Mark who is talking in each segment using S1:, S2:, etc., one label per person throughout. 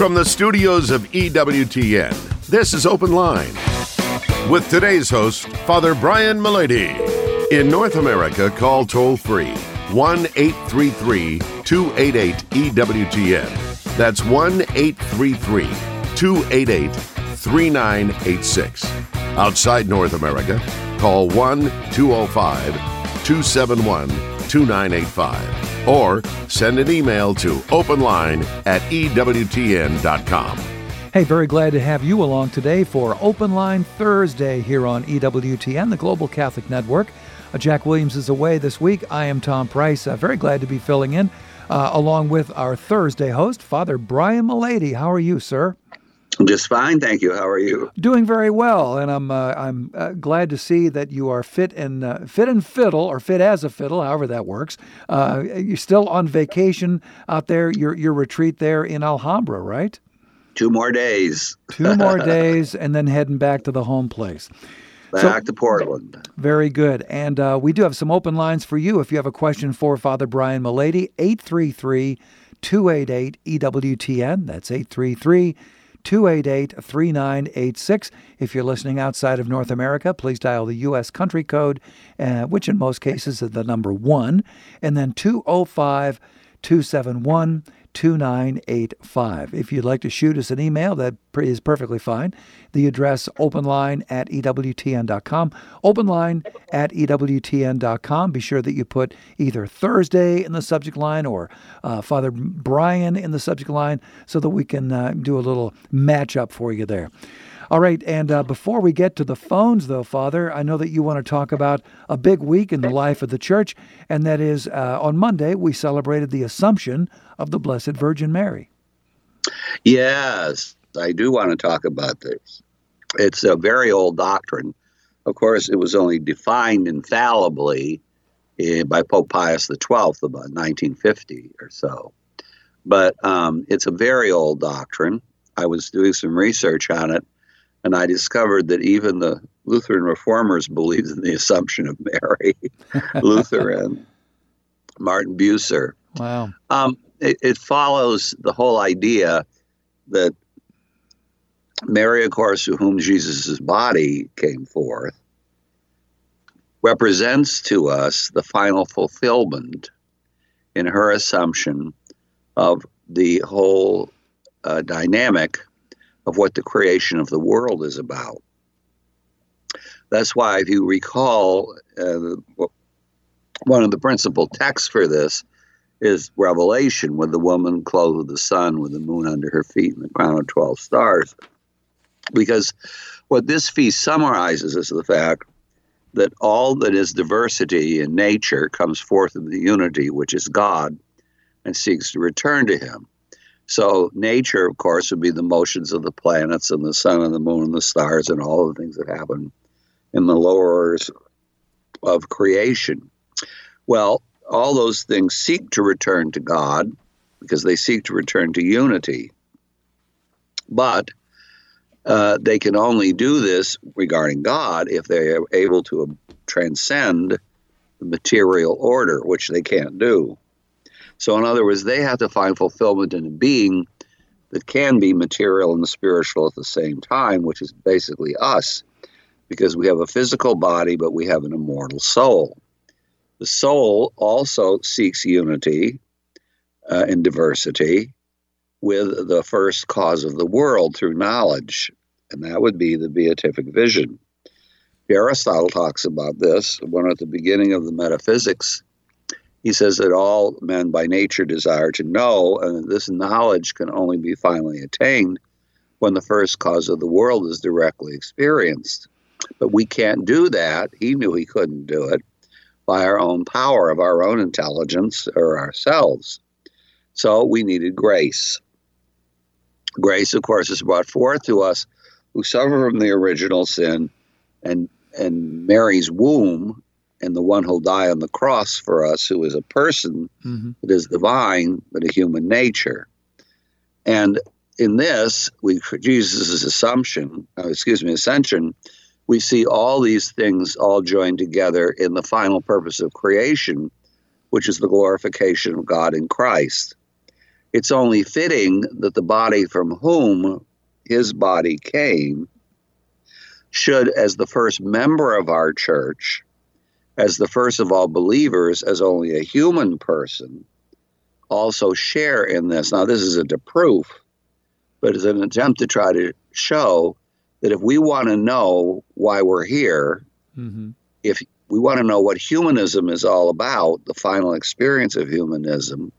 S1: From the studios of EWTN, this is Open Line. With today's host, Father Brian Mullady. In North America, call toll free 1 833 288 EWTN. That's 1 833 288 3986. Outside North America, call 1 205 271 2985 or send an email to openline at EWTN.com.
S2: Hey, very glad to have you along today for Open Line Thursday here on EWTN, the Global Catholic Network. Uh, Jack Williams is away this week. I am Tom Price. Uh, very glad to be filling in uh, along with our Thursday host, Father Brian Mullady. How are you, sir?
S3: Just fine, thank you. How are you?
S2: Doing very well, and I'm uh, I'm uh, glad to see that you are fit and uh, fit and fiddle, or fit as a fiddle, however that works. Uh, you're still on vacation out there. Your your retreat there in Alhambra, right?
S3: Two more days.
S2: Two more days, and then heading back to the home place.
S3: Back so, to Portland.
S2: Very good. And uh, we do have some open lines for you. If you have a question for Father Brian Mullady, 833 288 EWTN. That's 833 288 3986. If you're listening outside of North America, please dial the U.S. country code, uh, which in most cases is the number 1, and then 205 271 2985. If you'd like to shoot us an email, that is perfectly fine. The address openline at EWTN.com. Openline at EWTN.com. Be sure that you put either Thursday in the subject line or uh, Father Brian in the subject line so that we can uh, do a little match up for you there. All right, and uh, before we get to the phones, though, Father, I know that you want to talk about a big week in the life of the church, and that is uh, on Monday we celebrated the Assumption of the Blessed Virgin Mary.
S3: Yes, I do want to talk about this. It's a very old doctrine. Of course, it was only defined infallibly eh, by Pope Pius XII about 1950 or so. But um, it's a very old doctrine. I was doing some research on it and I discovered that even the Lutheran reformers believed in the Assumption of Mary. Luther and Martin Bucer.
S2: Wow.
S3: Um, it, it, follows the whole idea that Mary, of course, to whom Jesus' body came forth, represents to us the final fulfillment in her assumption of the whole uh, dynamic of what the creation of the world is about. That's why, if you recall, uh, one of the principal texts for this is Revelation, with the woman clothed with the sun, with the moon under her feet, and the crown of 12 stars. Because what this feast summarizes is the fact that all that is diversity in nature comes forth in the unity, which is God, and seeks to return to Him. So nature, of course, would be the motions of the planets and the sun and the moon and the stars and all the things that happen in the lower of creation. Well, all those things seek to return to God because they seek to return to unity. But uh, they can only do this regarding God if they are able to transcend the material order, which they can't do. So, in other words, they have to find fulfillment in a being that can be material and spiritual at the same time, which is basically us, because we have a physical body, but we have an immortal soul. The soul also seeks unity uh, and diversity with the first cause of the world through knowledge, and that would be the beatific vision. Aristotle talks about this, one at the beginning of the metaphysics he says that all men by nature desire to know, and this knowledge can only be finally attained when the first cause of the world is directly experienced. But we can't do that. He knew he couldn't do it by our own power of our own intelligence or ourselves. So we needed grace. Grace, of course, is brought forth to us who suffer from the original sin and and Mary's womb and the one who'll die on the cross for us, who is a person mm-hmm. that is divine, but a human nature. And in this, we Jesus' assumption, uh, excuse me, ascension, we see all these things all joined together in the final purpose of creation, which is the glorification of God in Christ. it's only fitting that the body from whom his body came should, as the first member of our church, as the first of all believers, as only a human person, also share in this. Now, this isn't a proof, but it's an attempt to try to show that if we want to know why we're here, mm-hmm. if we want to know what humanism is all about, the final experience of humanism,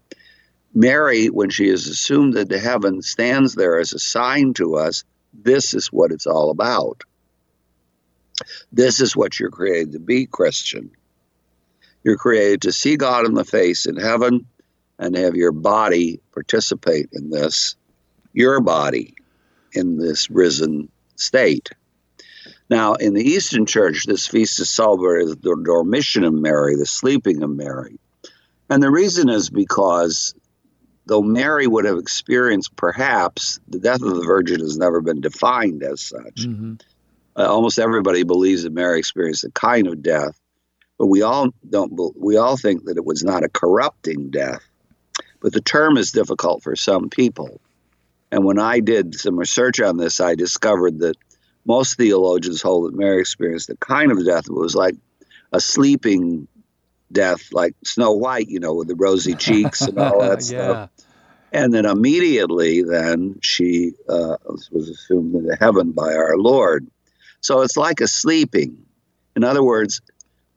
S3: Mary, when she is assumed into heaven, stands there as a sign to us this is what it's all about. This is what you're created to be, Christian. You're created to see God in the face in heaven and have your body participate in this, your body in this risen state. Now, in the Eastern Church, this feast is celebrated the dormition of Mary, the sleeping of Mary. And the reason is because though Mary would have experienced perhaps the death of the Virgin has never been defined as such. Mm-hmm. Uh, almost everybody believes that Mary experienced a kind of death, but we all don't. We all think that it was not a corrupting death. But the term is difficult for some people. And when I did some research on this, I discovered that most theologians hold that Mary experienced a kind of death that was like a sleeping death, like Snow White, you know, with the rosy cheeks and all that yeah. stuff. And then immediately, then she uh, was assumed into heaven by our Lord. So it's like a sleeping. In other words,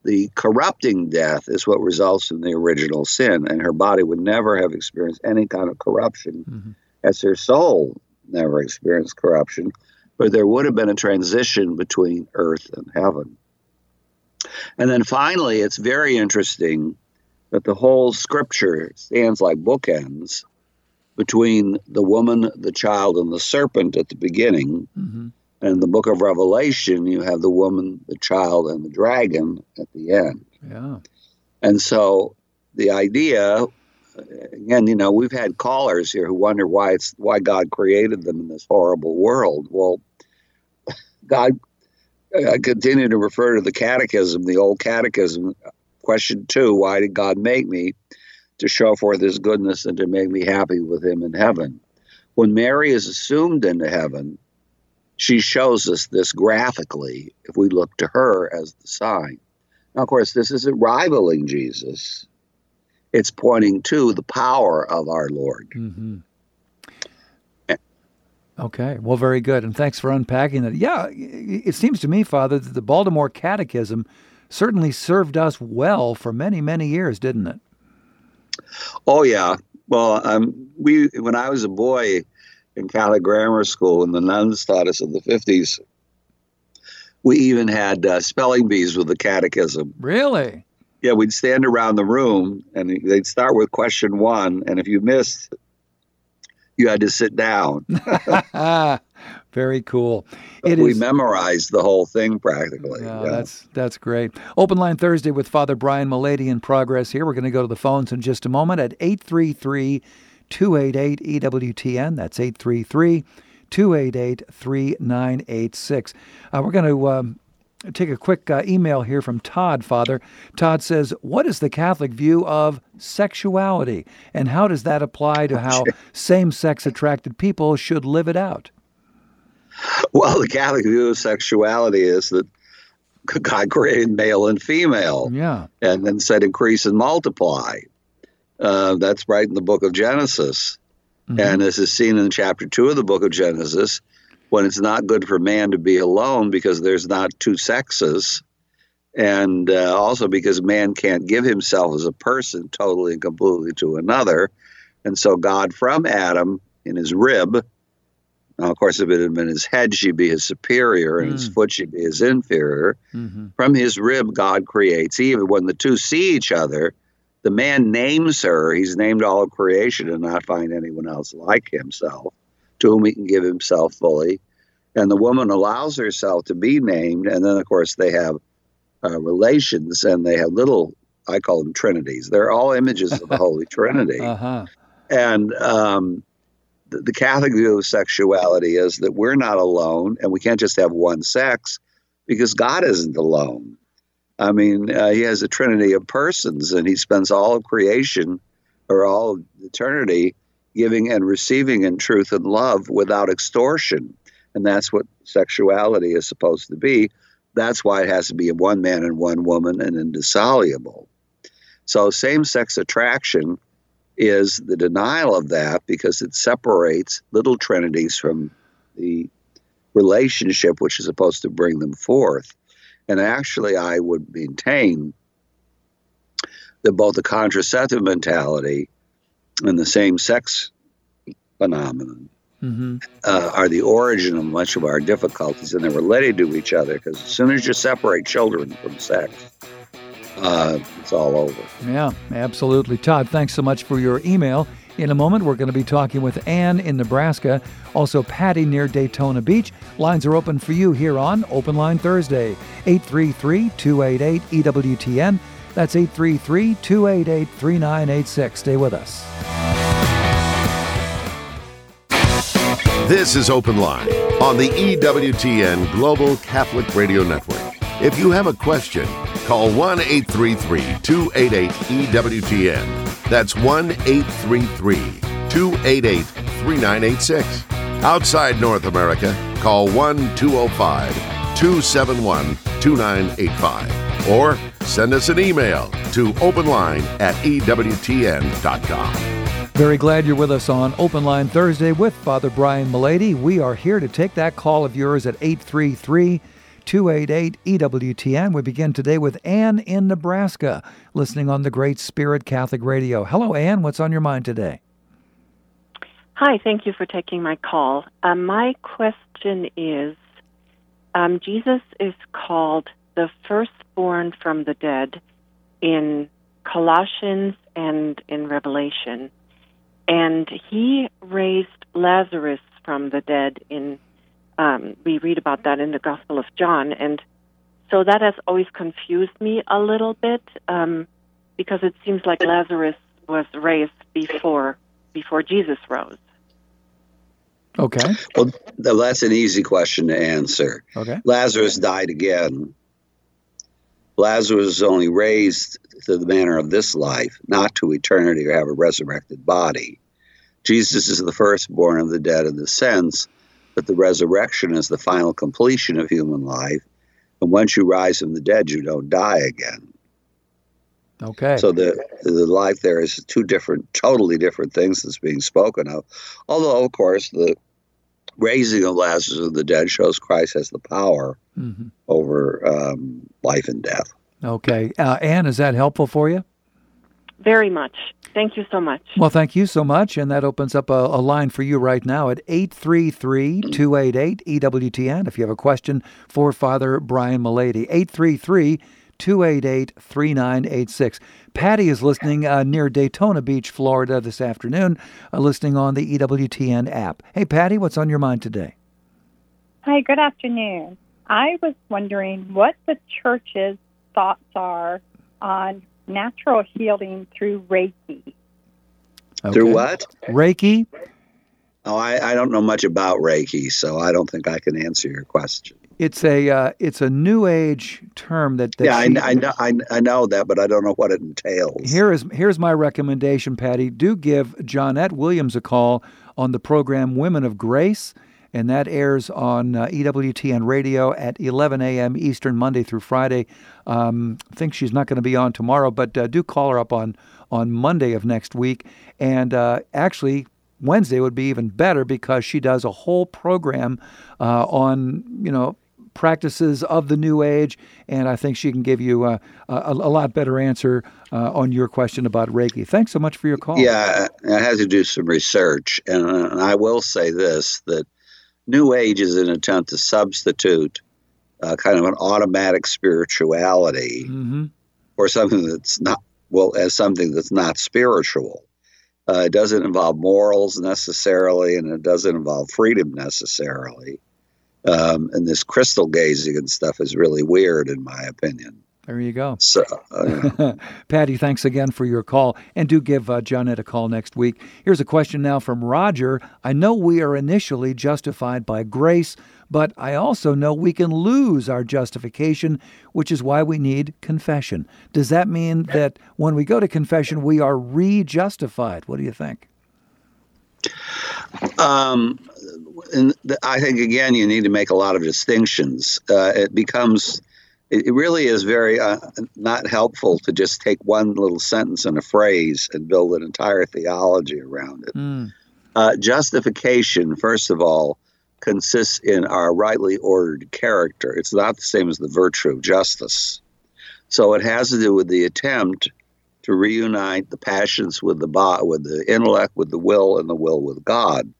S3: the corrupting death is what results in the original sin, and her body would never have experienced any kind of corruption, mm-hmm. as her soul never experienced corruption. But there would have been a transition between earth and heaven. And then finally, it's very interesting that the whole scripture stands like bookends between the woman, the child, and the serpent at the beginning. Mm-hmm. And in the book of Revelation, you have the woman, the child, and the dragon at the end.
S2: Yeah.
S3: And so the idea, again, you know, we've had callers here who wonder why it's why God created them in this horrible world. Well, God uh, I continue to refer to the catechism, the old catechism. Question two Why did God make me? To show forth his goodness and to make me happy with him in heaven. When Mary is assumed into heaven, she shows us this graphically if we look to her as the sign. Now, of course, this isn't rivaling Jesus, it's pointing to the power of our Lord.
S2: Mm-hmm. Okay, well, very good. And thanks for unpacking that. Yeah, it seems to me, Father, that the Baltimore Catechism certainly served us well for many, many years, didn't it?
S3: Oh, yeah. Well, um, we when I was a boy in Catholic grammar school, and the nuns taught us in the 50s, we even had uh, spelling bees with the catechism.
S2: Really?
S3: Yeah, we'd stand around the room and they'd start with question one. And if you missed you had to sit down.
S2: Very cool.
S3: It we is, memorized the whole thing practically.
S2: Yeah, yeah, that's that's great. Open line Thursday with Father Brian Mullady in progress here. We're going to go to the phones in just a moment at 833 288 EWTN. That's 833 288 3986. Uh, we're going to um, take a quick uh, email here from Todd, Father. Todd says, What is the Catholic view of sexuality, and how does that apply to how same sex attracted people should live it out?
S3: Well, the Catholic view of sexuality is that God created male and female.
S2: Yeah.
S3: And then said increase and multiply. Uh, that's right in the book of Genesis. Mm-hmm. And this is seen in chapter two of the book of Genesis when it's not good for man to be alone because there's not two sexes, and uh, also because man can't give himself as a person totally and completely to another. And so God from Adam in his rib, now of course if it had been his head, she'd be his superior, and mm. his foot she'd be his inferior. Mm-hmm. From his rib, God creates Eve. When the two see each other, the man names her. He's named all of creation and not find anyone else like himself to whom he can give himself fully. And the woman allows herself to be named. And then, of course, they have uh, relations and they have little, I call them trinities. They're all images of the Holy Trinity.
S2: Uh-huh.
S3: And um, the, the Catholic view of sexuality is that we're not alone and we can't just have one sex because God isn't alone. I mean, uh, he has a trinity of persons and he spends all of creation or all of eternity giving and receiving in truth and love without extortion. And that's what sexuality is supposed to be. That's why it has to be a one man and one woman and indissoluble. So, same sex attraction is the denial of that because it separates little trinities from the relationship which is supposed to bring them forth. And actually, I would maintain that both the contraceptive mentality and the same sex phenomenon mm-hmm. uh, are the origin of much of our difficulties, and they're related to each other because as soon as you separate children from sex, uh, it's all over.
S2: Yeah, absolutely. Todd, thanks so much for your email. In a moment, we're going to be talking with Ann in Nebraska, also Patty near Daytona Beach. Lines are open for you here on Open Line Thursday, 833 288 EWTN. That's 833 288 3986. Stay with us.
S1: This is Open Line on the EWTN Global Catholic Radio Network. If you have a question, call 1 833 288 EWTN. That's 1 833 288 3986. Outside North America, call 1 205 271 2985 or send us an email to openline at EWTN.com.
S2: Very glad you're with us on Open Line Thursday with Father Brian Mullady. We are here to take that call of yours at 833 288 EWTN. We begin today with Ann in Nebraska, listening on the Great Spirit Catholic Radio. Hello, Ann. What's on your mind today?
S4: Hi, thank you for taking my call. Um, my question is um, Jesus is called the firstborn from the dead in Colossians and in Revelation and he raised Lazarus from the dead. In um, we read about that in the Gospel of John, and so that has always confused me a little bit um, because it seems like Lazarus was raised before before Jesus rose.
S2: Okay.
S3: Well, that's an easy question to answer.
S2: Okay.
S3: Lazarus died again. Lazarus was only raised to the manner of this life, not to eternity or have a resurrected body. Jesus is the firstborn of the dead in the sense that the resurrection is the final completion of human life. And once you rise from the dead, you don't die again.
S2: Okay.
S3: So the the life there is two different, totally different things that's being spoken of. Although, of course, the raising of Lazarus of the dead shows Christ has the power mm-hmm. over um, life and death.
S2: Okay. Uh, Ann, is that helpful for you?
S4: Very much. Thank you so much.
S2: Well, thank you so much. And that opens up a, a line for you right now at 833 288 EWTN. If you have a question for Father Brian Mullady, 833 288 3986. Patty is listening uh, near Daytona Beach, Florida this afternoon, uh, listening on the EWTN app. Hey, Patty, what's on your mind today?
S5: Hi, good afternoon. I was wondering what the church's thoughts are on natural healing through Reiki.
S3: Okay. Through what?
S2: Reiki.
S3: Oh, I, I don't know much about Reiki, so I don't think I can answer your question.
S2: It's a uh, it's a new age term that, that
S3: yeah she, I, I, know I, I know that, but I don't know what it entails.
S2: Here is here's my recommendation, Patty. Do give Johnnette Williams a call on the program Women of Grace and that airs on uh, EWTN radio at 11 a.m. Eastern, Monday through Friday. Um, I think she's not going to be on tomorrow, but uh, do call her up on, on Monday of next week. And uh, actually, Wednesday would be even better because she does a whole program uh, on, you know, practices of the New Age, and I think she can give you a, a, a lot better answer uh, on your question about Reiki. Thanks so much for your call.
S3: Yeah, I had to do some research, and, and I will say this that New Age is an attempt to substitute uh, kind of an automatic spirituality mm-hmm. for something that's not well as something that's not spiritual. Uh, it doesn't involve morals necessarily, and it doesn't involve freedom necessarily. Um, and this crystal gazing and stuff is really weird, in my opinion.
S2: There you go.
S3: So, uh,
S2: Patty, thanks again for your call. And do give uh, Johnnette a call next week. Here's a question now from Roger. I know we are initially justified by grace, but I also know we can lose our justification, which is why we need confession. Does that mean that when we go to confession, we are re justified? What do you think?
S3: Um, and I think again, you need to make a lot of distinctions. Uh, it becomes, it really is very uh, not helpful to just take one little sentence and a phrase and build an entire theology around it. Mm. Uh, justification, first of all, consists in our rightly ordered character. It's not the same as the virtue of justice. So it has to do with the attempt to reunite the passions with the body, with the intellect, with the will, and the will with God.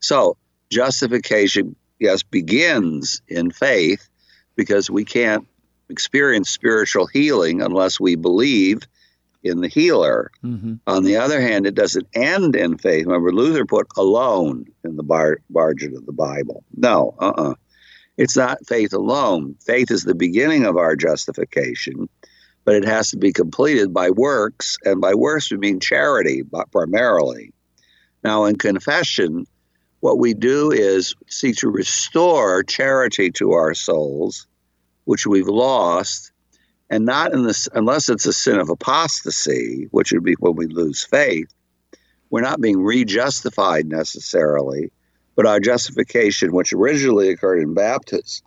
S3: So justification, yes, begins in faith because we can't experience spiritual healing unless we believe in the healer. Mm-hmm. On the other hand, it doesn't end in faith. Remember, Luther put alone in the bar- margin of the Bible. No, uh uh-uh. uh It's not faith alone. Faith is the beginning of our justification, but it has to be completed by works. And by works, we mean charity but primarily. Now, in confession, what we do is seek to restore charity to our souls, which we've lost and not in this unless it's a sin of apostasy, which would be when we lose faith. We're not being rejustified necessarily, but our justification, which originally occurred in baptism,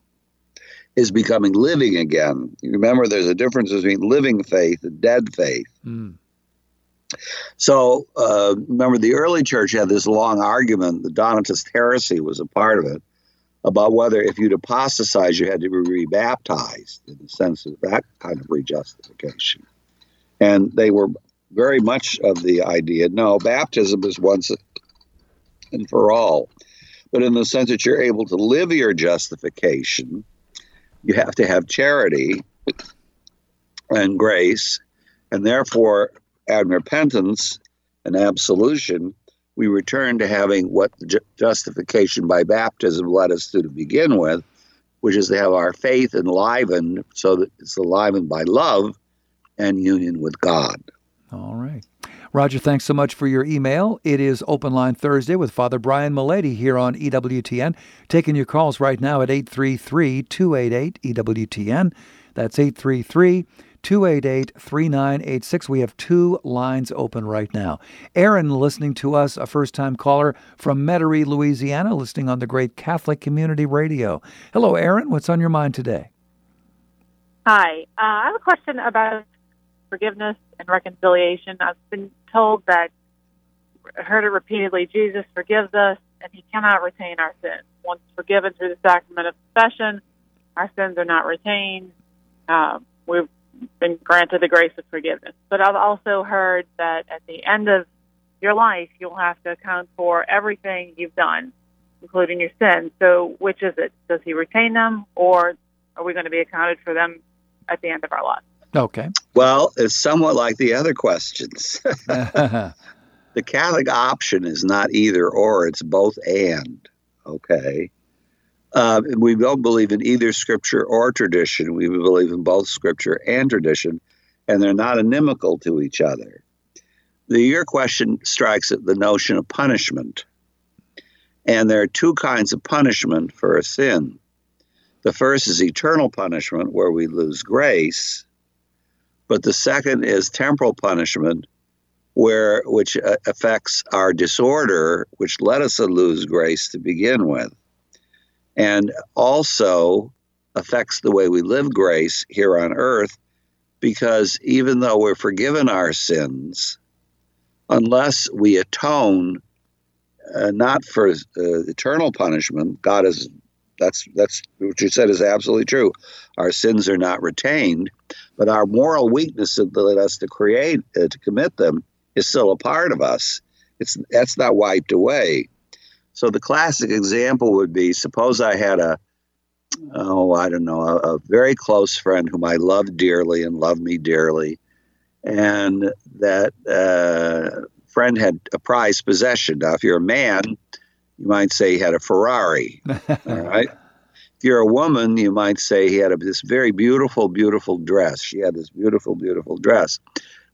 S3: is becoming living again. You remember, there's a difference between living faith and dead faith. Mm. So, uh, remember, the early church had this long argument. The Donatist heresy was a part of it about whether if you'd apostatize, you had to be rebaptized in the sense of that kind of rejustification. And they were very much of the idea no, baptism is once and for all. But in the sense that you're able to live your justification, you have to have charity and grace, and therefore, and repentance and absolution we return to having what ju- justification by baptism led us to to begin with, which is to have our faith enlivened so that it's enlivened by love and union with God.
S2: All right. Roger, thanks so much for your email. It is Open Line Thursday with Father Brian Mullady here on EWTN. Taking your calls right now at 833 288 EWTN. That's 833 288 3986. We have two lines open right now. Aaron, listening to us, a first time caller from Metairie, Louisiana, listening on the great Catholic Community Radio. Hello, Aaron. What's on your mind today?
S6: Hi. Uh, I have a question about forgiveness and reconciliation. I've been told that, heard it repeatedly Jesus forgives us and he cannot retain our sins. Once forgiven through the sacrament of confession, our sins are not retained. Uh, we've been granted the grace of forgiveness. But I've also heard that at the end of your life, you'll have to account for everything you've done, including your sins. So, which is it? Does he retain them, or are we going to be accounted for them at the end of our life?
S2: Okay.
S3: Well, it's somewhat like the other questions. the Catholic option is not either or, it's both and. Okay. Uh, we don't believe in either scripture or tradition. We believe in both scripture and tradition, and they're not inimical to each other. The, your question strikes at the notion of punishment. And there are two kinds of punishment for a sin. The first is eternal punishment, where we lose grace, but the second is temporal punishment, where which uh, affects our disorder, which led us to lose grace to begin with and also affects the way we live grace here on earth because even though we're forgiven our sins, unless we atone uh, not for uh, eternal punishment, God is that's that's what you said is absolutely true. Our sins are not retained, but our moral weakness that led us to create uh, to commit them is still a part of us. It's that's not wiped away. So the classic example would be suppose I had a, oh, I don't know, a, a very close friend whom I loved dearly and loved me dearly. And that uh, friend had a prized possession. Now, if you're a man, you might say he had a Ferrari. all right. If you're a woman, you might say he had a, this very beautiful, beautiful dress. She had this beautiful, beautiful dress.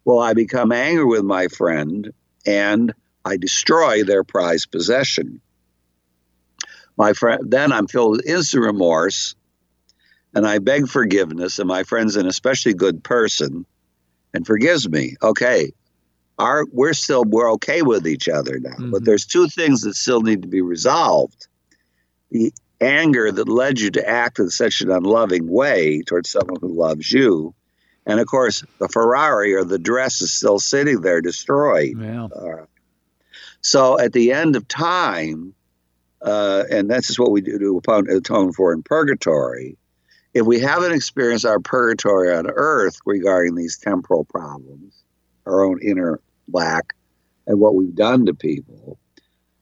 S3: Well, I become angry with my friend and I destroy their prized possession my friend then i'm filled with instant remorse and i beg forgiveness and my friend's an especially good person and forgives me okay our we're still we're okay with each other now.
S2: Mhm.
S3: But there's two things that still need to be resolved. The anger that led you to act in such an unloving way towards someone who loves you. And of course, the Ferrari or the dress is still sitting there destroyed.
S2: Yeah.
S3: Uh, so at the end of time, uh, and this is what we do to atone- atone for in purgatory. If we haven't experienced our purgatory on earth regarding these temporal problems, our own inner lack, and what we've done to people,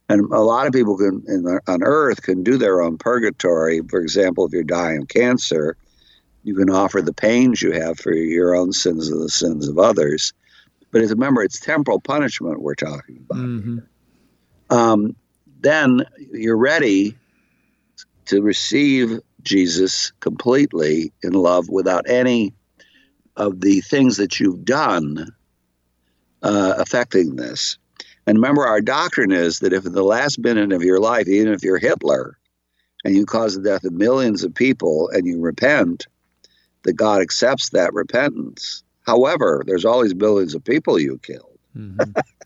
S3: and a lot of people can in the, on earth can do their own purgatory. For example, if you're dying of cancer, you can offer the pains you have for your own sins and the sins of others. But remember, it's temporal punishment we're talking about.
S2: hmm
S3: Um, then you're ready to receive Jesus completely in love without any of the things that you've done uh, affecting this. And remember, our doctrine is that if in the last minute of your life, even if you're Hitler and you cause the death of millions of people and you repent, that God accepts that repentance. However, there's always millions of people you killed.
S2: Hmm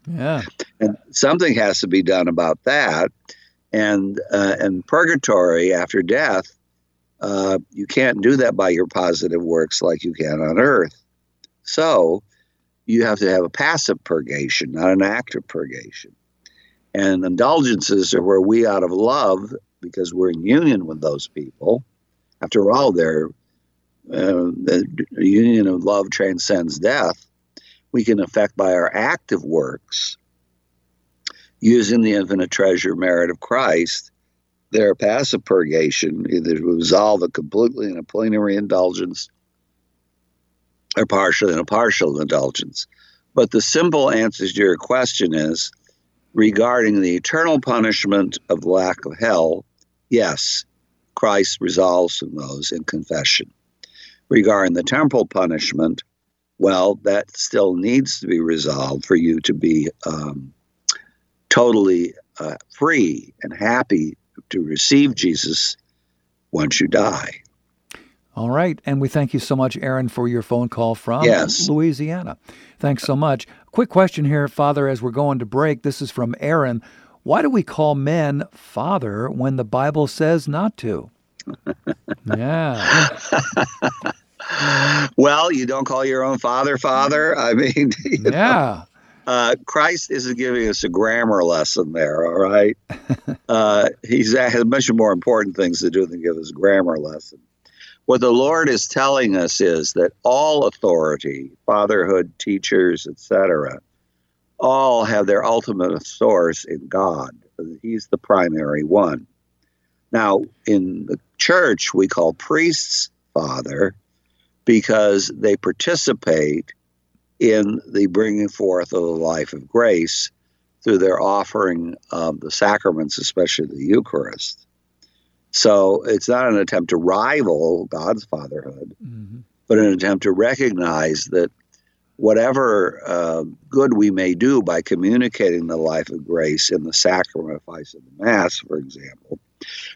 S2: Yeah.
S3: and something has to be done about that. And uh, and purgatory after death, uh, you can't do that by your positive works like you can on earth. So you have to have a passive purgation, not an active purgation. And indulgences are where we, out of love, because we're in union with those people. After all, they're uh, the union of love transcends death. We can affect by our active works using the infinite treasure merit of Christ, their passive purgation, either to resolve it completely in a plenary indulgence or partially in a partial indulgence. But the simple answer to your question is regarding the eternal punishment of lack of hell, yes, Christ resolves from those in confession. Regarding the temporal punishment, well, that still needs to be resolved for you to be um, totally uh, free and happy to receive Jesus once you die.
S2: All right. And we thank you so much, Aaron, for your phone call from
S3: Yes.
S2: Louisiana. Thanks so much. Quick question here, Father, as we're going to break. This is from Aaron. Why do we call men father when the Bible says not to? yeah.
S3: Well, you don't call your own father father. I mean, you know,
S2: Yeah.
S3: uh, Christ isn't giving us a grammar lesson there, all right? uh, he's has much more important things to do than give us a grammar lesson. What the Lord is telling us is that all authority, fatherhood, teachers, etc., all have their ultimate source in God. He's the primary one. Now, in the church, we call priests father because they participate in the bringing forth of the life of grace through their offering of the sacraments, especially the Eucharist. So it's not an attempt to rival God's fatherhood,
S2: Mhm.
S3: but an attempt to recognize that whatever uh, good we may do by communicating the life of grace in the sacrifice of the Mass, for example,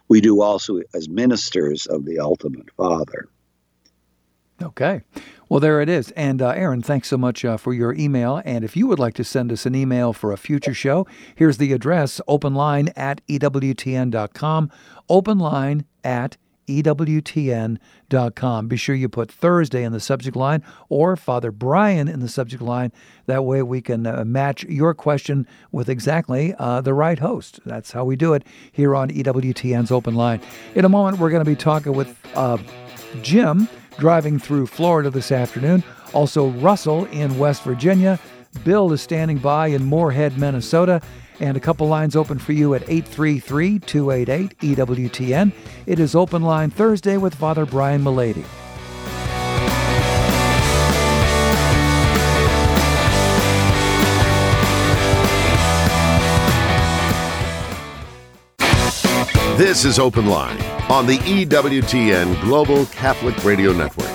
S3: we do also as ministers of the ultimate Father.
S2: Okay. Well, there it is. And uh, Aaron, thanks so much uh, for your email. And if you would like to send us an email for a future show, here's the address openline at EWTN.com. Openline at EWTN.com. Be sure you put Thursday in the subject line or Father Brian in the subject line. That way we can uh, match your question with exactly uh, the right host. That's how we do it here on EWTN's Open Line. In a moment, we're going to be talking with uh, Jim driving through Florida this afternoon. Also, Russell in West Virginia. Bill is standing by in Moorhead, Minnesota. And a couple lines open for you at 833 288 EWTN. It is Open Line Thursday with Father Brian Mullady.
S1: This is Open Line on the EWTN Global Catholic Radio Network.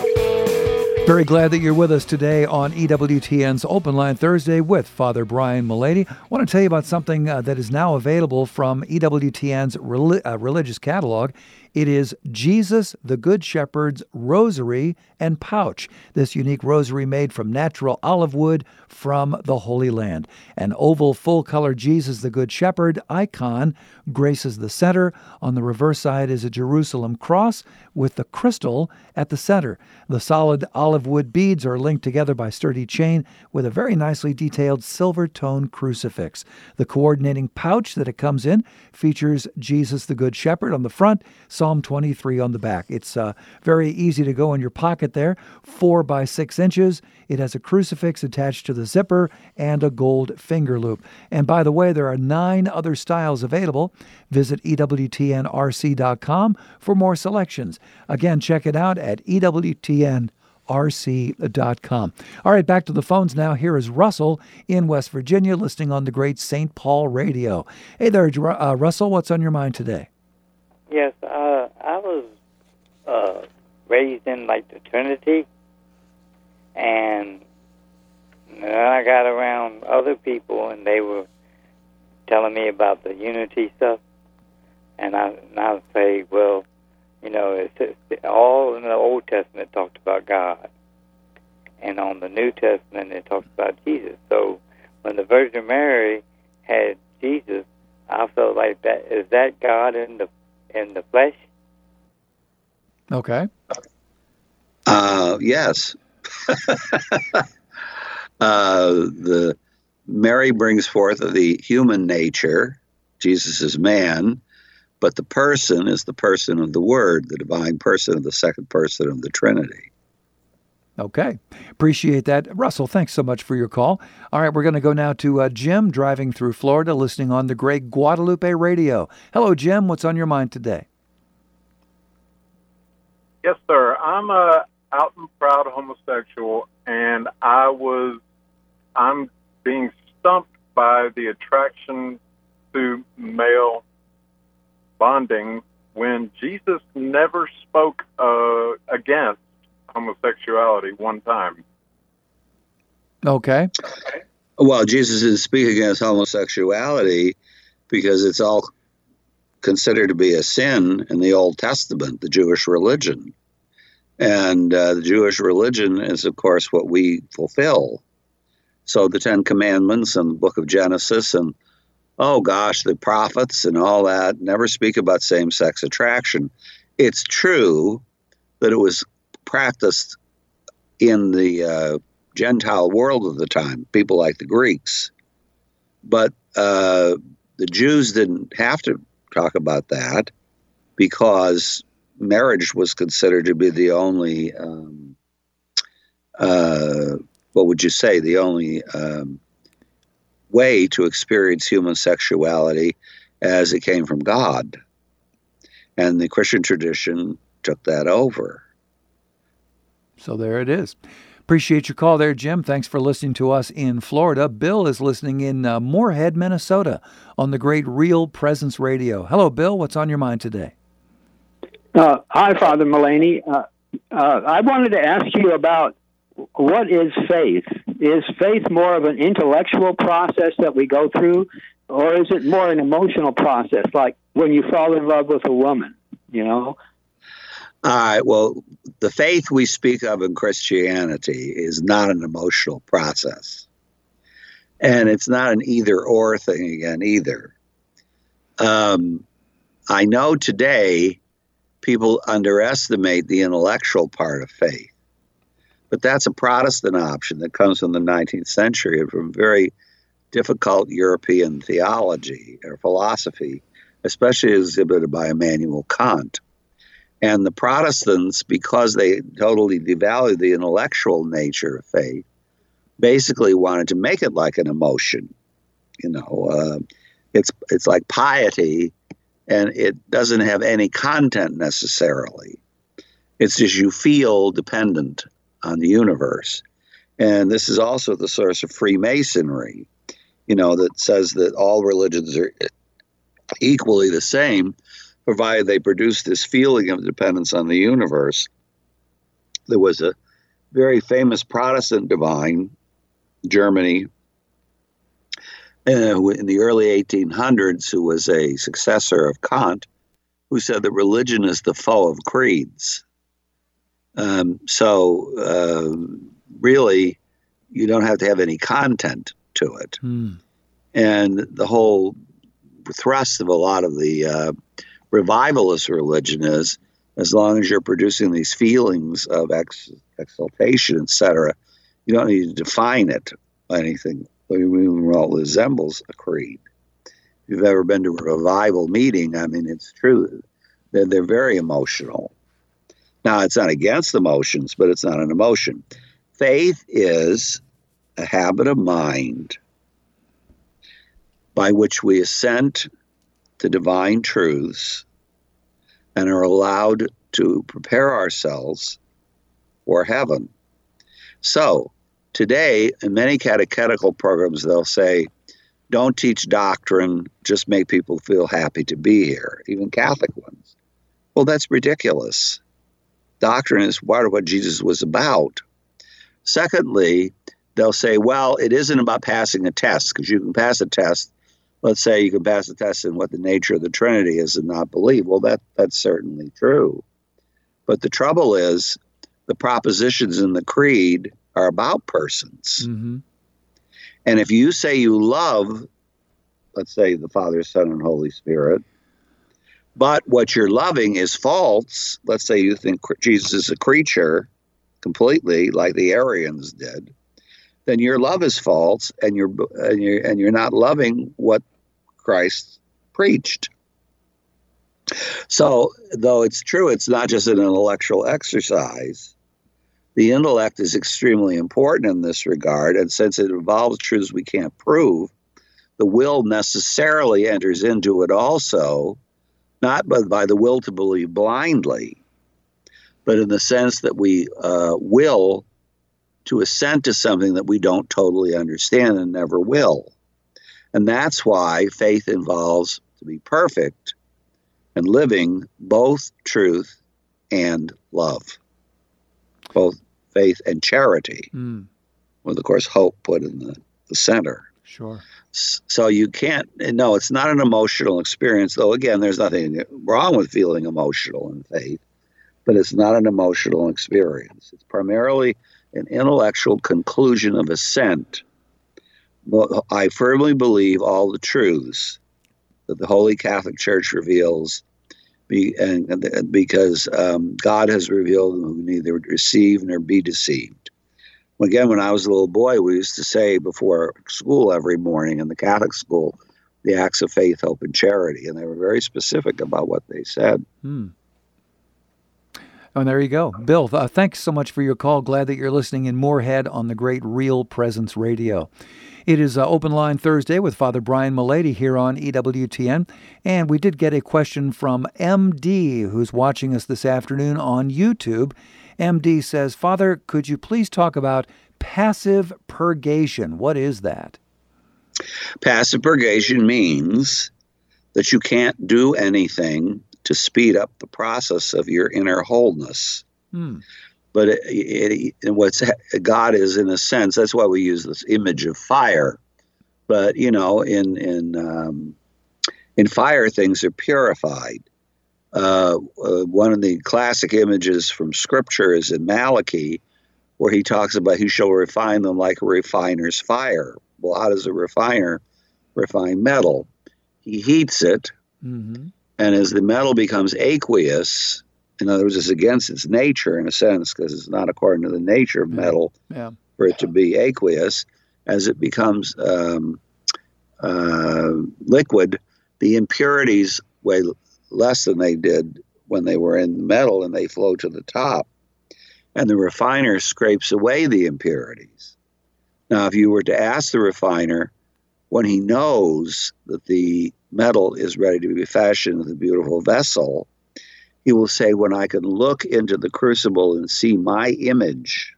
S2: Very glad that you're with us today on EWTN's Open Line Thursday with Father Brian Mullady. I want to tell you about something uh, that is now available from EWTN's uh, religious catalog. It is Jesus the Good Shepherd's Rosary and Pouch, this unique rosary made from natural olive wood from the Holy Land. An oval, full color Jesus the Good Shepherd icon graces the center. On the reverse side is a Jerusalem cross with the crystal at the center. The solid olive wood beads are linked together by sturdy chain with a very nicely detailed silver tone crucifix. The coordinating pouch that it comes in features Jesus the Good Shepherd on the front. Psalm 23 on the back. It's uh, very easy to go in your pocket there, four by six inches. It has a crucifix attached to the zipper and a gold finger loop. And by the way, there are nine other styles available. Visit EWTNRC.com for more selections. Again, check it out at EWTN rc.com. All right, back to the phones now. Here is Russell in West Virginia, listening on the great St. Paul radio. Hey there, uh, Russell, what's on your mind today?
S7: Yes, uh, I was uh, raised in like the Trinity, and then I got around other people, and they were telling me about the unity stuff, and I and I say, well, you know, it's, it's all in the Old Testament talked about God, and on the New Testament it talks about Jesus. So when the Virgin Mary had Jesus, I felt like that is that God in the in the flesh?
S2: Okay.
S3: Uh, yes. uh, the Mary brings forth the human nature. Jesus is man, but the person is the person of the Word, the divine person of the second person of the Trinity.
S2: Okay. Appreciate that. Russell, thanks so much for your call. All right, we're going to go now to uh, Jim driving through Florida, listening on the great Guadalupe radio. Hello, Jim. What's on your mind today?
S8: Yes, sir. I'm a out and proud homosexual, and I was I'm being stumped by the attraction to male bonding when Jesus never spoke uh, against homosexuality one time.
S2: Okay.
S3: Well, Jesus didn't speak against homosexuality because it's all considered to be a sin in the Old Testament, the Jewish religion. And uh, the Jewish religion is, of course, what we fulfill. So the Ten Commandments and the book of Genesis and, oh gosh, the prophets and all that never speak about same sex attraction. It's true that it was practiced in the uh, Gentile world of the time, people like the Greeks. But uh, the Jews didn't have to talk about that because marriage was considered to be the only, um, uh, what would you say, the only um, way to experience human sexuality as it came from God. And the Christian tradition took that over.
S2: So there it is. Appreciate your call there, Jim. Thanks for listening to us in Florida. Bill is listening in uh, Moorhead, Minnesota on the great Real Presence Radio. Hello, Bill. What's on your mind today?
S9: Uh, hi, Father Mullady. Uh, uh, I wanted to ask you about what is faith? Is faith more of an intellectual process that we go through, or is it more an emotional process, like when you fall in love with a woman? You know,
S3: all right. Well, the faith we speak of in Christianity is not an emotional process. And it's not an either or thing again, either. Um, I know today people underestimate the intellectual part of faith, but that's a Protestant option that comes from the 19th century and from very difficult European theology or philosophy, especially exhibited by Immanuel Kant. And the Protestants, because they totally devalued the intellectual nature of faith, basically wanted to make it like an emotion. You know, uh, it's it's like piety, and it doesn't have any content necessarily. It's just you feel dependent on the universe, and this is also the source of Freemasonry. You know, that says that all religions are equally the same, provided they produce this feeling of dependence on the universe. There was a very famous Protestant divine, Germany, uh, in the early 1800s, who was a successor of Kant, who said that religion is the foe of creeds. Um, so, uh, really, you don't have to have any content to it.
S2: Hmm.
S3: And the whole thrust of a lot of the uh, revivalist religion is as long as you're producing these feelings of ex- exaltation, etc., you don't need to define it by anything well resembles a creed. If you've ever been to a revival meeting, I mean, it's true. They're, they're very emotional. Now, it's not against emotions, but it's not an emotion. Faith is a habit of mind by which we assent to divine truths and are allowed to prepare ourselves for heaven. So, today, in many catechetical programs, they'll say, don't teach doctrine, just make people feel happy to be here, even Catholic ones. Well, that's ridiculous. Doctrine is part of what Jesus was about. Secondly, they'll say, well, it isn't about passing a test, because you can pass a test. Let's say you can pass a test in what the nature of the Trinity is and not believe. Well, that, that's certainly true. But the trouble is, the propositions in the creed are about persons.
S2: Mm-hmm.
S3: And if you say you love, let's say the Father, Son, and Holy Spirit, but what you're loving is false, let's say you think Jesus is a creature completely, like the Arians did, then your love is false, and you're and you're and you're not loving what Christ preached. So, though it's true, it's not just an intellectual exercise. The intellect is extremely important in this regard, and since it involves truths we can't prove, the will necessarily enters into it also, not by, by the will to believe blindly, but in the sense that we uh, will to assent to something that we don't totally understand and never will. And that's why faith involves to be perfect and living both truth and love, both faith and charity,
S2: Mm,
S3: with, of course, hope put in the, the center.
S2: sure.
S3: So you can't, no, it's not an emotional experience, though, again, there's nothing wrong with feeling emotional in faith, but it's not an emotional experience. It's primarily an intellectual conclusion of assent. I firmly believe all the truths that the Holy Catholic Church reveals, be, and, and because um, God has revealed them who neither receive nor be deceived. Again, when I was a little boy, we used to say before school every morning in the Catholic school, the acts of faith, hope, and charity, and they were very specific about what they said.
S2: Hmm. Oh, and there you go. Bill, uh, thanks so much for your call. Glad that you're listening in Moorhead on the great Real Presence Radio. It is uh, Open Line Thursday with Father Brian Mullady here on EWTN. And we did get a question from MD, who's watching us this afternoon on YouTube. MD says, Father, could you please talk about passive purgation? What is that?
S3: Passive purgation means that you can't do anything to speed up the process of your inner wholeness.
S2: Hmm.
S3: But it, it, it, what's God is, in a sense, that's why we use this image of fire. But you know, in in um, in fire, things are purified. Uh, uh, one of the classic images from Scripture is in Malachi, where he talks about he shall refine them like a refiner's fire. Well, how does a refiner refine metal? He heats it,
S2: Mm-hmm.
S3: and as the metal becomes aqueous, in other words, it's against its nature in a sense because it's not according to the nature of
S2: Yeah.
S3: metal
S2: Yeah.
S3: for it to be aqueous. As it becomes um, uh, liquid, the impurities weigh less than they did when they were in metal and they flow to the top. And the refiner scrapes away the impurities. Now, if you were to ask the refiner when he knows that the metal is ready to be fashioned into a beautiful vessel, he will say, When I can look into the crucible and see my image,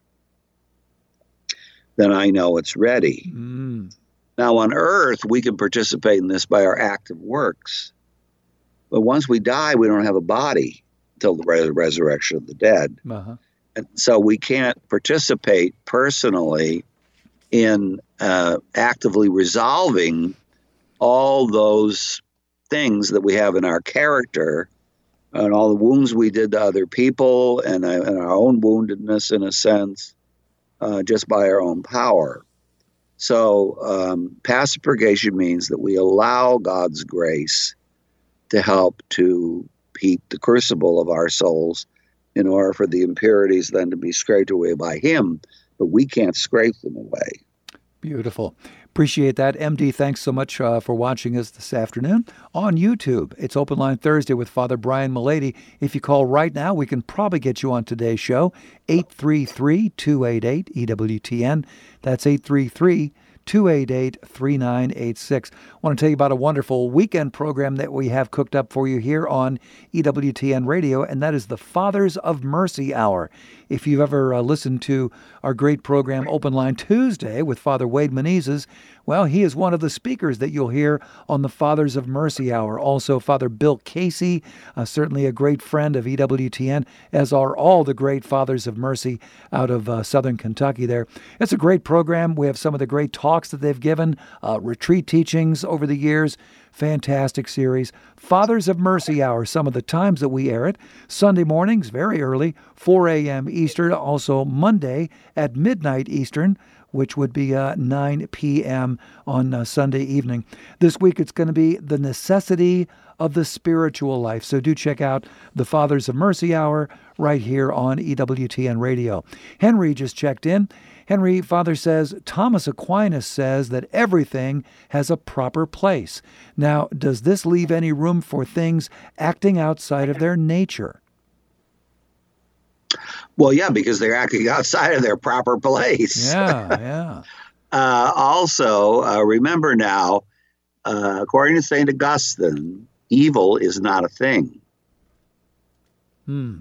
S3: then I know it's ready.
S2: Mm.
S3: Now, on earth, we can participate in this by our active works. But once we die, we don't have a body until the res- resurrection of the dead.
S2: Uh-huh.
S3: And so we can't participate personally in uh, actively resolving all those things that we have in our character and all the wounds we did to other people and, uh, and our own woundedness in a sense uh, just by our own power. So, um, purgation means that we allow God's grace to help to heat the crucible of our souls in order for the impurities then to be scraped away by Him, but we can't scrape them away.
S2: Beautiful. Appreciate that. MD, thanks so much uh, for watching us this afternoon on YouTube. It's Open Line Thursday with Father Brian Mullady. If you call right now, we can probably get you on today's show, 833 288 EWTN. That's 833 288 3986. I want to tell you about a wonderful weekend program that we have cooked up for you here on EWTN Radio, and that is the Fathers of Mercy Hour. If you've ever uh, listened to our great program Open Line Tuesday with Father Wade Menezes, well, he is one of the speakers that you'll hear on the Fathers of Mercy Hour. Also, Father Bill Casey, uh, certainly a great friend of EWTN, as are all the great Fathers of Mercy out of uh, southern Kentucky there. It's a great program. We have some of the great talks that they've given, uh, retreat teachings over the years. Fantastic series. Fathers of Mercy Hour, some of the times that we air it. Sunday mornings, very early, 4 a.m. Eastern. Also, Monday at midnight Eastern which would be uh, 9 p.m. on uh, Sunday evening. This week it's going to be the necessity of the spiritual life. So do check out the Fathers of Mercy Hour right here on EWTN Radio. Henry just checked in. Henry, Father says, Thomas Aquinas says that everything has a proper place. Now, does this leave any room for things acting outside of their nature?
S3: Well, yeah, because they're acting outside of their proper place.
S2: Yeah, yeah.
S3: uh, also, uh, remember now, uh, according to St. Augustine, evil is not a thing.
S2: Hmm.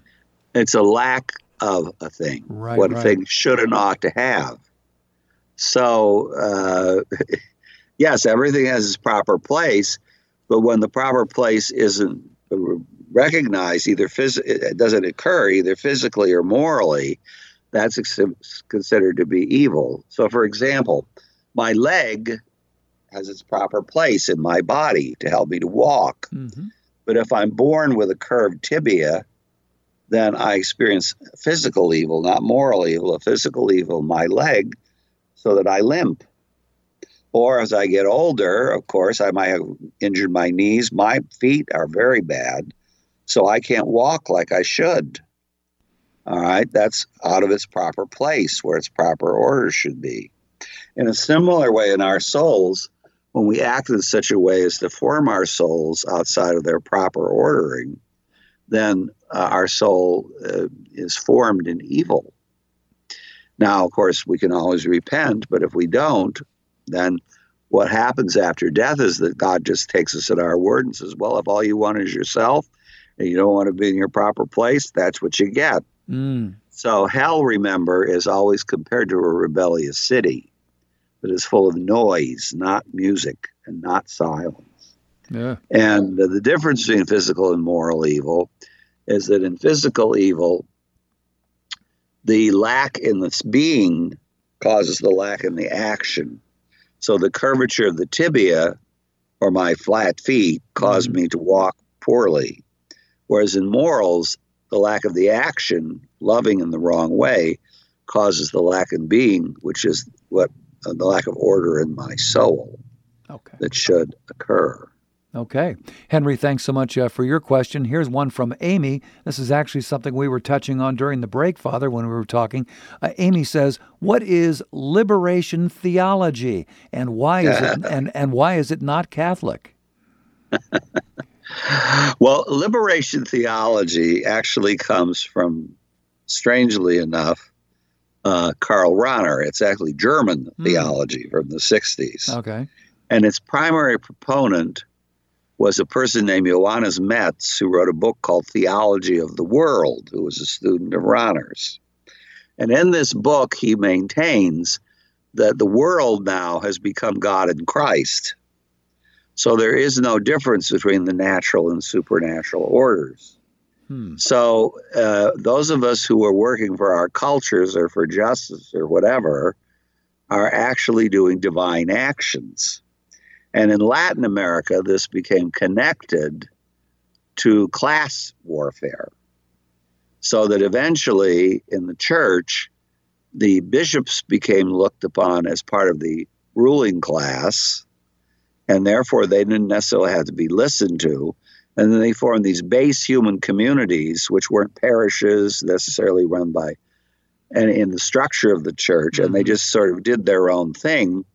S3: It's a lack of a thing,
S2: right,
S3: what
S2: right.
S3: a thing should and ought to have. So, uh, yes, everything has its proper place, but when the proper place isn't recognized, either phys- it doesn't occur either physically or morally, that's ex- considered to be evil. So, for example, my leg has its proper place in my body to help me to walk.
S2: Mm-hmm.
S3: But if I'm born with a curved tibia, then I experience physical evil, not moral evil, a physical evil in my leg, so that I limp. Or as I get older, of course, I might have injured my knees. My feet are very bad, so I can't walk like I should. All right, that's out of its proper place where its proper order should be. In a similar way, in our souls, when we act in such a way as to form our souls outside of their proper ordering, then uh, our soul uh, is formed in evil. Now, of course, we can always repent, but if we don't, then what happens after death is that God just takes us at our word and says, Well, if all you want is yourself and you don't want to be in your proper place, that's what you get.
S2: Mm.
S3: So, hell, remember, is always compared to a rebellious city that is full of noise, not music, and not silence.
S2: Yeah.
S3: And the difference between physical and moral evil is that in physical evil, the lack in this being causes the lack in the action. So the curvature of the tibia or my flat feet caused
S2: Mm-hmm.
S3: me to walk poorly. Whereas in morals, the lack of the action, loving in the wrong way, causes the lack in being, which is what uh, the lack of order in my soul
S2: Okay.
S3: that should occur.
S2: Okay. Henry, thanks so much uh, for your question. Here's one from Amy. This is actually something we were touching on during the break, Father, when we were talking. Uh, Amy says, "What is liberation theology, and why is it and and why is it not Catholic?"
S3: Well, liberation theology actually comes from, strangely enough, uh, Karl Rahner. It's actually German
S2: Hmm.
S3: theology from the 60s.
S2: Okay.
S3: And its primary proponent was a person named Johannes Metz, who wrote a book called Theology of the World, who was a student of Rahner's. And in this book, he maintains that the world now has become God in Christ. So there is no difference between the natural and supernatural orders.
S2: Hmm.
S3: So, uh, those of us who are working for our cultures or for justice or whatever are actually doing divine actions. And in Latin America, this became connected to class warfare. So that eventually in the church, the bishops became looked upon as part of the ruling class, and therefore they didn't necessarily have to be listened to. And then they formed these base human communities, which weren't parishes necessarily run by, and in the structure of the church, and they just sort of did their own thing.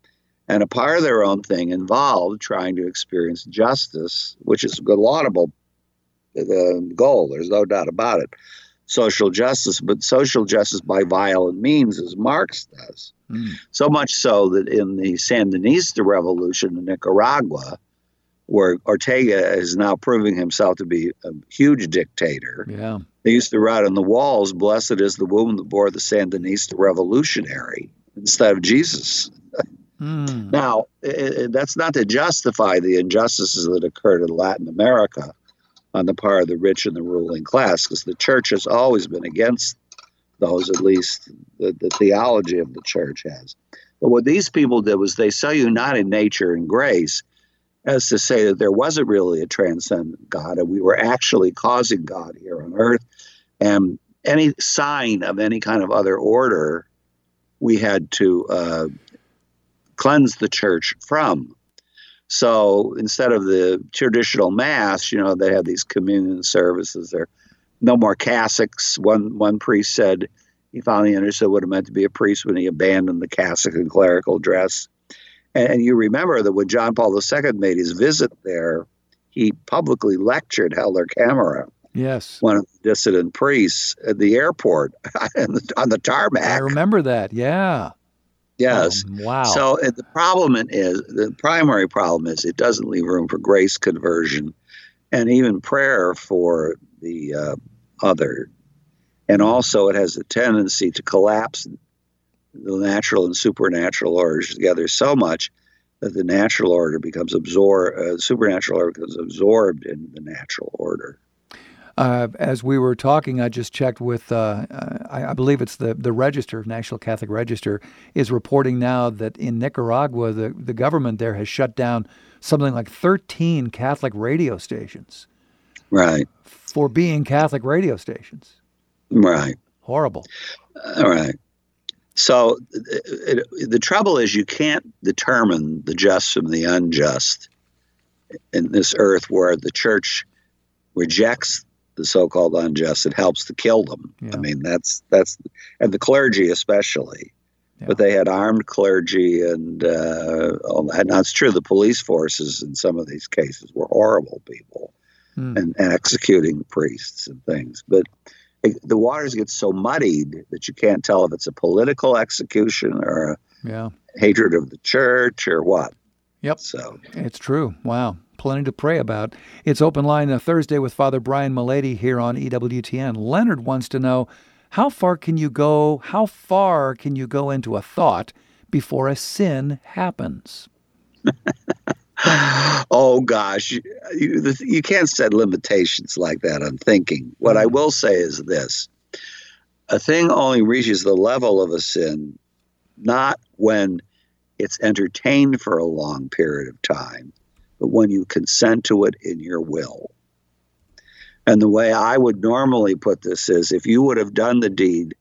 S3: And a part of their own thing involved trying to experience justice, which is a laudable uh, goal. There's no doubt about it. Social justice, but social justice by violent means, as Marx does.
S2: Mm.
S3: So much so that in the Sandinista revolution in Nicaragua, where Ortega is now proving himself to be a huge dictator,
S2: Yeah.
S3: they used to write on the walls, Blessed is the womb that bore the Sandinista revolutionary, instead of Jesus.
S2: Hmm.
S3: Now, that's not to justify the injustices that occurred in Latin America on the part of the rich and the ruling class, because the church has always been against those, at least the, the theology of the church has. But what these people did was they so united nature and grace as to say that there wasn't really a transcendent God, and we were actually causing God here on earth. And any sign of any kind of other order, we had to uh, cleanse the church from. So instead of the traditional mass, you know, they have these communion services. There, no more cassocks. One one priest said he finally understood what it meant to be a priest when he abandoned the cassock and clerical dress. And, and you remember that when John Paul II made his visit there, he publicly lectured Helder Câmara,
S2: Yes.
S3: one of the dissident priests, at the airport on the, on the tarmac.
S2: I remember that. Yeah.
S3: Yes.
S2: Oh, wow.
S3: So uh, the problem is the primary problem is it doesn't leave room for grace conversion, and even prayer for the uh, other, and also it has a tendency to collapse the natural and supernatural orders together so much that the natural order becomes absorbed, uh, supernatural order becomes absorbed in the natural order.
S2: Uh, as we were talking, I just checked with, uh, I, I believe it's the, the Register, National Catholic Register, is reporting now that in Nicaragua, the, the government there has shut down something like 13 Catholic radio stations
S3: Right.
S2: for being Catholic radio stations.
S3: Right.
S2: Horrible.
S3: All right. So it, it, the trouble is you can't determine the just from the unjust in this earth where the church rejects the so-called unjust It helps to kill them.
S2: Yeah.
S3: I mean that's that's and the clergy especially.
S2: Yeah.
S3: But they had armed clergy, and uh, and that's true. The police forces in some of these cases were horrible people,
S2: Hmm.
S3: and, and executing priests and things. But it, the waters get so muddied that you can't tell if it's a political execution or a
S2: Yeah,
S3: hatred of the church or what.
S2: Yep.
S3: So
S2: it's true. Wow. Plenty to pray about. It's open line uh, Thursday with Father Brian Mullady here on EWTN. Leonard wants to know how far can you go? How far can you go into a thought before a sin happens?
S3: oh gosh, you, you, you can't set limitations like that on thinking. What I will say is this a thing only reaches the level of a sin not when it's entertained for a long period of time, but when you consent to it in your will. And the way I would normally put this is if you would have done the deed,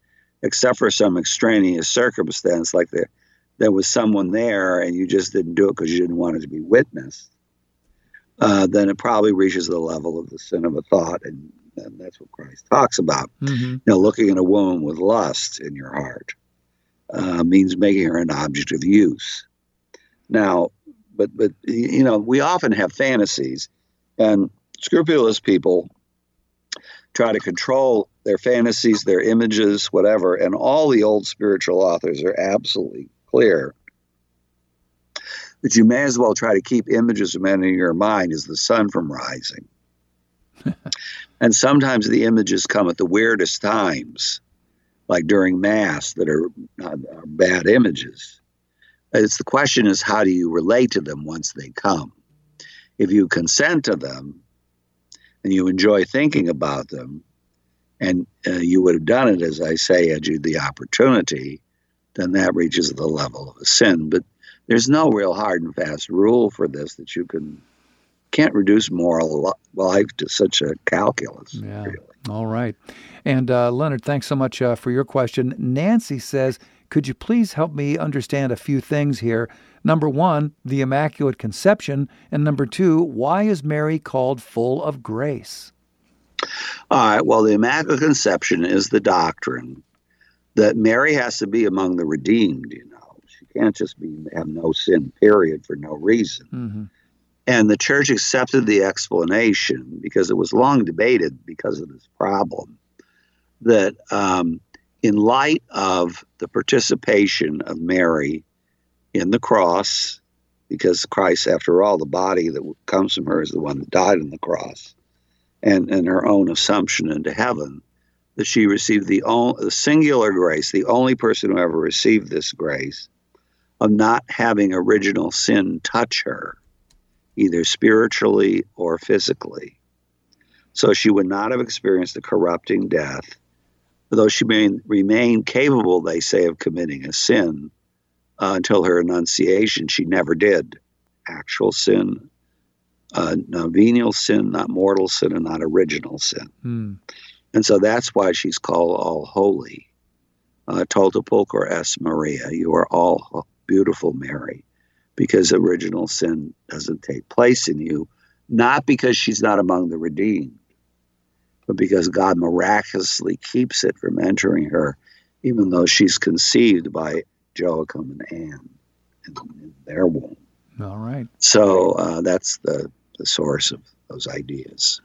S3: except for some extraneous circumstance, like there, there was someone there and you just didn't do it because you didn't want it to be witnessed, uh, then it probably reaches the level of the sin of a thought. And, and that's what Christ talks about.
S2: Mm-hmm.
S3: You know, looking at a woman with lust in your heart uh, means making her an object of use. Now, but but you know, we often have fantasies, and scrupulous people try to control their fantasies, their images, whatever. And all the old spiritual authors are absolutely clear that you may as well try to keep images of men in your mind as the sun from rising. and sometimes the images come at the weirdest times, like during Mass, that are, uh, are bad images. It's the question is how do you relate to them once they come? If you consent to them, and you enjoy thinking about them, and uh, you would have done it, as I say, had you the opportunity, then that reaches the level of a sin. But there's no real hard and fast rule for this that you can can't reduce moral life to such a calculus.
S2: Yeah. Really. All right. And uh, Leonard, thanks so much uh, for your question. Nancy says, could you please help me understand a few things here? Number one, the Immaculate Conception. And number two, why is Mary called full of grace?
S3: All right. Well, the Immaculate Conception is the doctrine that Mary has to be among the redeemed, you know. She can't just be have no sin, period, for no reason. Mm-hmm. And the church accepted the explanation because it was long debated because of this problem that um, in light of the participation of Mary in the cross, because Christ, after all, the body that comes from her is the one that died on the cross, and, and her own assumption into heaven, that she received the, only, the singular grace, the only person who ever received this grace, of not having original sin touch her, either spiritually or physically. So she would not have experienced the corrupting death, though she may remain capable, they say, of committing a sin uh, until her annunciation. She never did. Actual sin, uh, not venial sin, not mortal sin, and not original sin. Mm. And so that's why she's called all holy. Uh, Tota es Maria. You are all beautiful, Mary, because original sin doesn't take place in you, not because she's not among the redeemed, but because God miraculously keeps it from entering her, even though she's conceived by Joachim and Anne in, in their womb.
S2: All right.
S3: So uh, that's the, the source of those ideas.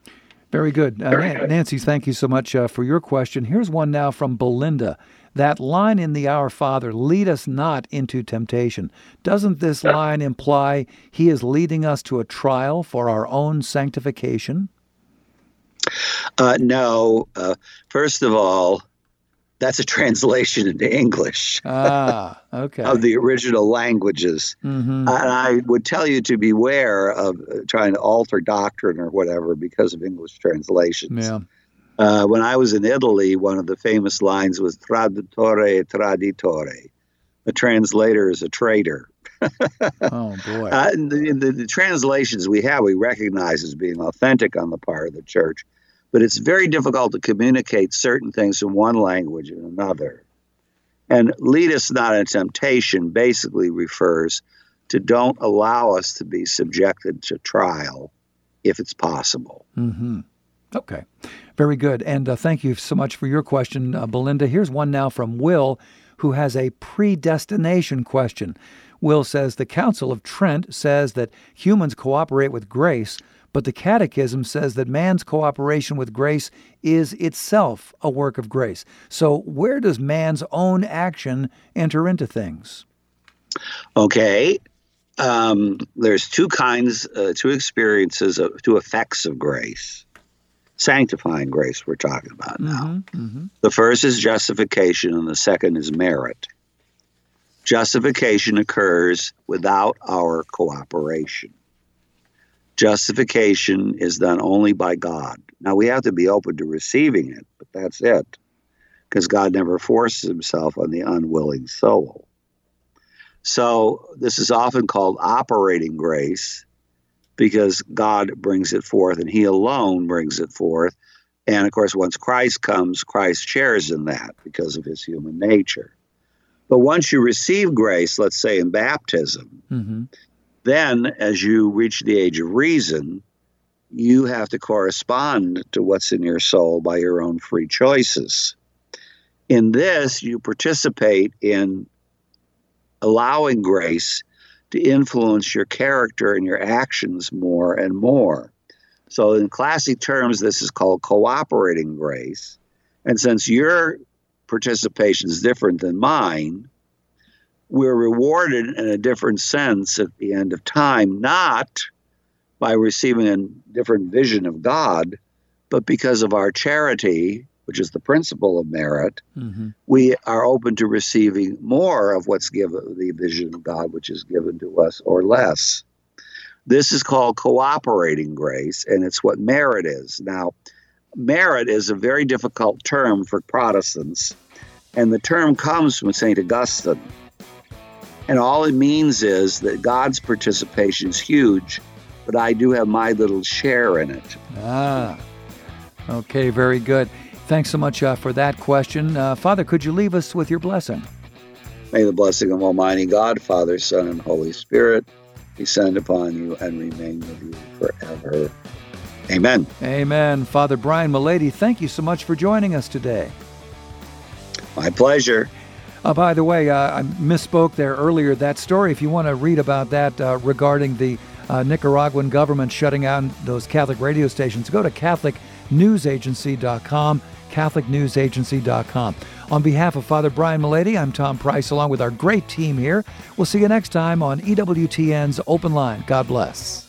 S2: Very good. Uh, Very good. Nancy, thank you so much uh, for your question. Here's one now from Belinda. That line in the Our Father, lead us not into temptation. Doesn't this line imply he is leading us to a trial for our own sanctification?
S3: Uh, no. Uh, first of all, that's a translation into English.
S2: Ah, okay.
S3: of the original languages. Mm-hmm. And I would tell you to beware of uh, trying to alter doctrine or whatever because of English translations.
S2: Yeah.
S3: Uh, when I was in Italy, one of the famous lines was "Traduttore traditore." A translator is a traitor.
S2: oh boy! Uh,
S3: the, the, the translations we have, we recognize as being authentic on the part of the church but it's very difficult to communicate certain things in one language in another. And lead us not in temptation basically refers to don't allow us to be subjected to trial if it's possible.
S2: Mm-hmm. Okay, very good. And uh, thank you so much for your question, uh, Belinda. Here's one now from Will, who has a predestination question. Will says the Council of Trent says that humans cooperate with grace but the Catechism says that man's cooperation with grace is itself a work of grace. So, where does man's own action enter into things?
S3: Okay. Um, there's two kinds, uh, two experiences, of, two effects of grace. Sanctifying grace, we're talking about now. Mm-hmm, mm-hmm. The first is justification, and the second is merit. Justification occurs without our cooperation. Justification is done only by God. Now we have to be open to receiving it, but that's it. Because God never forces himself on the unwilling soul. So this is often called operating grace because God brings it forth and he alone brings it forth. And of course, once Christ comes, Christ shares in that because of his human nature. But once you receive grace, let's say in baptism, mm-hmm. Then, as you reach the age of reason, you have to correspond to what's in your soul by your own free choices. In this, you participate in allowing grace to influence your character and your actions more and more. So, in classic terms, this is called cooperating grace. And since your participation is different than mine, we're rewarded in a different sense at the end of time, not by receiving a different vision of God, but because of our charity, which is the principle of merit, mm-hmm. we are open to receiving more of what's given the vision of God, which is given to us, or less. This is called cooperating grace, and it's what merit is. Now, merit is a very difficult term for Protestants, and the term comes from St. Augustine. And all it means is that God's participation is huge, but I do have my little share in it.
S2: Ah, okay, very good. Thanks so much uh, for that question. Uh, Father, could you leave us with your blessing?
S3: May the blessing of Almighty God, Father, Son, and Holy Spirit descend upon you and remain with you forever. Amen.
S2: Amen. Father Brian Mullady, thank you so much for joining us today.
S3: My pleasure.
S2: Uh, by the way, uh, I misspoke there earlier. That story, if you want to read about that uh, regarding the uh, Nicaraguan government shutting down those Catholic radio stations, go to CatholicNewsAgency.com, CatholicNewsAgency.com. On behalf of Father Brian Mullady, I'm Tom Price, along with our great team here. We'll see you next time on EWTN's Open Line. God bless.